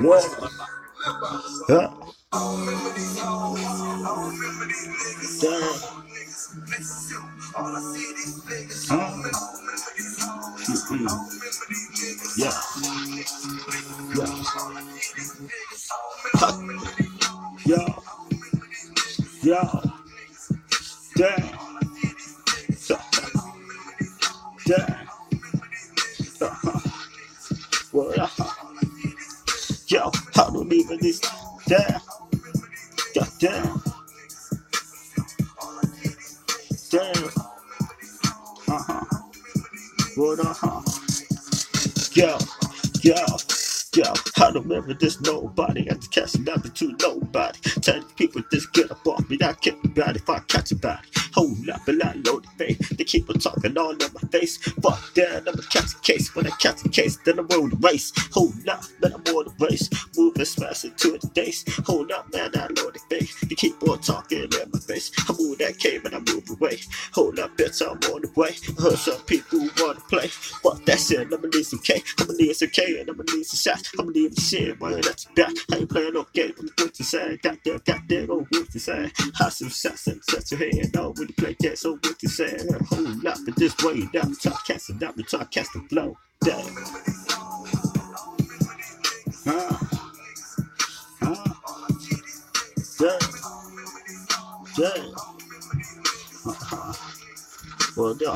What? Damn. Huh? Yeah. Yeah. Yeah. Yeah. Damn. Damn. Uh-huh. Uh-huh. Yo, I don't even this. Damn. God damn. Damn. Uh-huh. What uh-huh. Yo, yo, yo, I don't remember this nobody. I just catch nothing to nobody. Tell people just get up off me. I can't about if I catch a body. Hold up and I load the face. They keep on talking all in my face. Fuck that, I'ma catch a case. When I catch a case, then I'm on the race. Hold up, man, I'm on the race. Moving, smashing to the days. Hold up, man, I load the face. They keep on talking in my face. I move that cave I away. Hold up, bitch, I'm on the way. I heard some people wanna play. Fuck that shit, I'ma need some K. I'ma need some K and I'ma need some shots. I'ma need some shit, man, that's back. I ain't playing no game, I'm going to say. Goddamn, goddamn, oh, what to say. Have some shots and set your head. No, when you play that, so what to say. Hold up, and just wait up. Talk cast it and talk cast the flow. Damn. Huh? Huh? Damn. Damn. Well, yeah.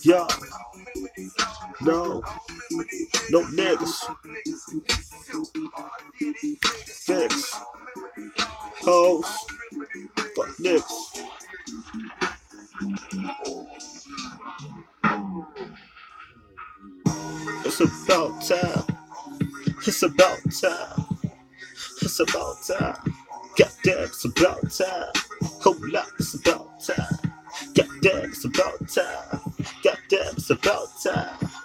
Yo. No. No niggas. Fix. Hoes. Fuck niggas. It's about time. It's about time. It's about time. Goddamn, it's about time. Hold up, it's about about time.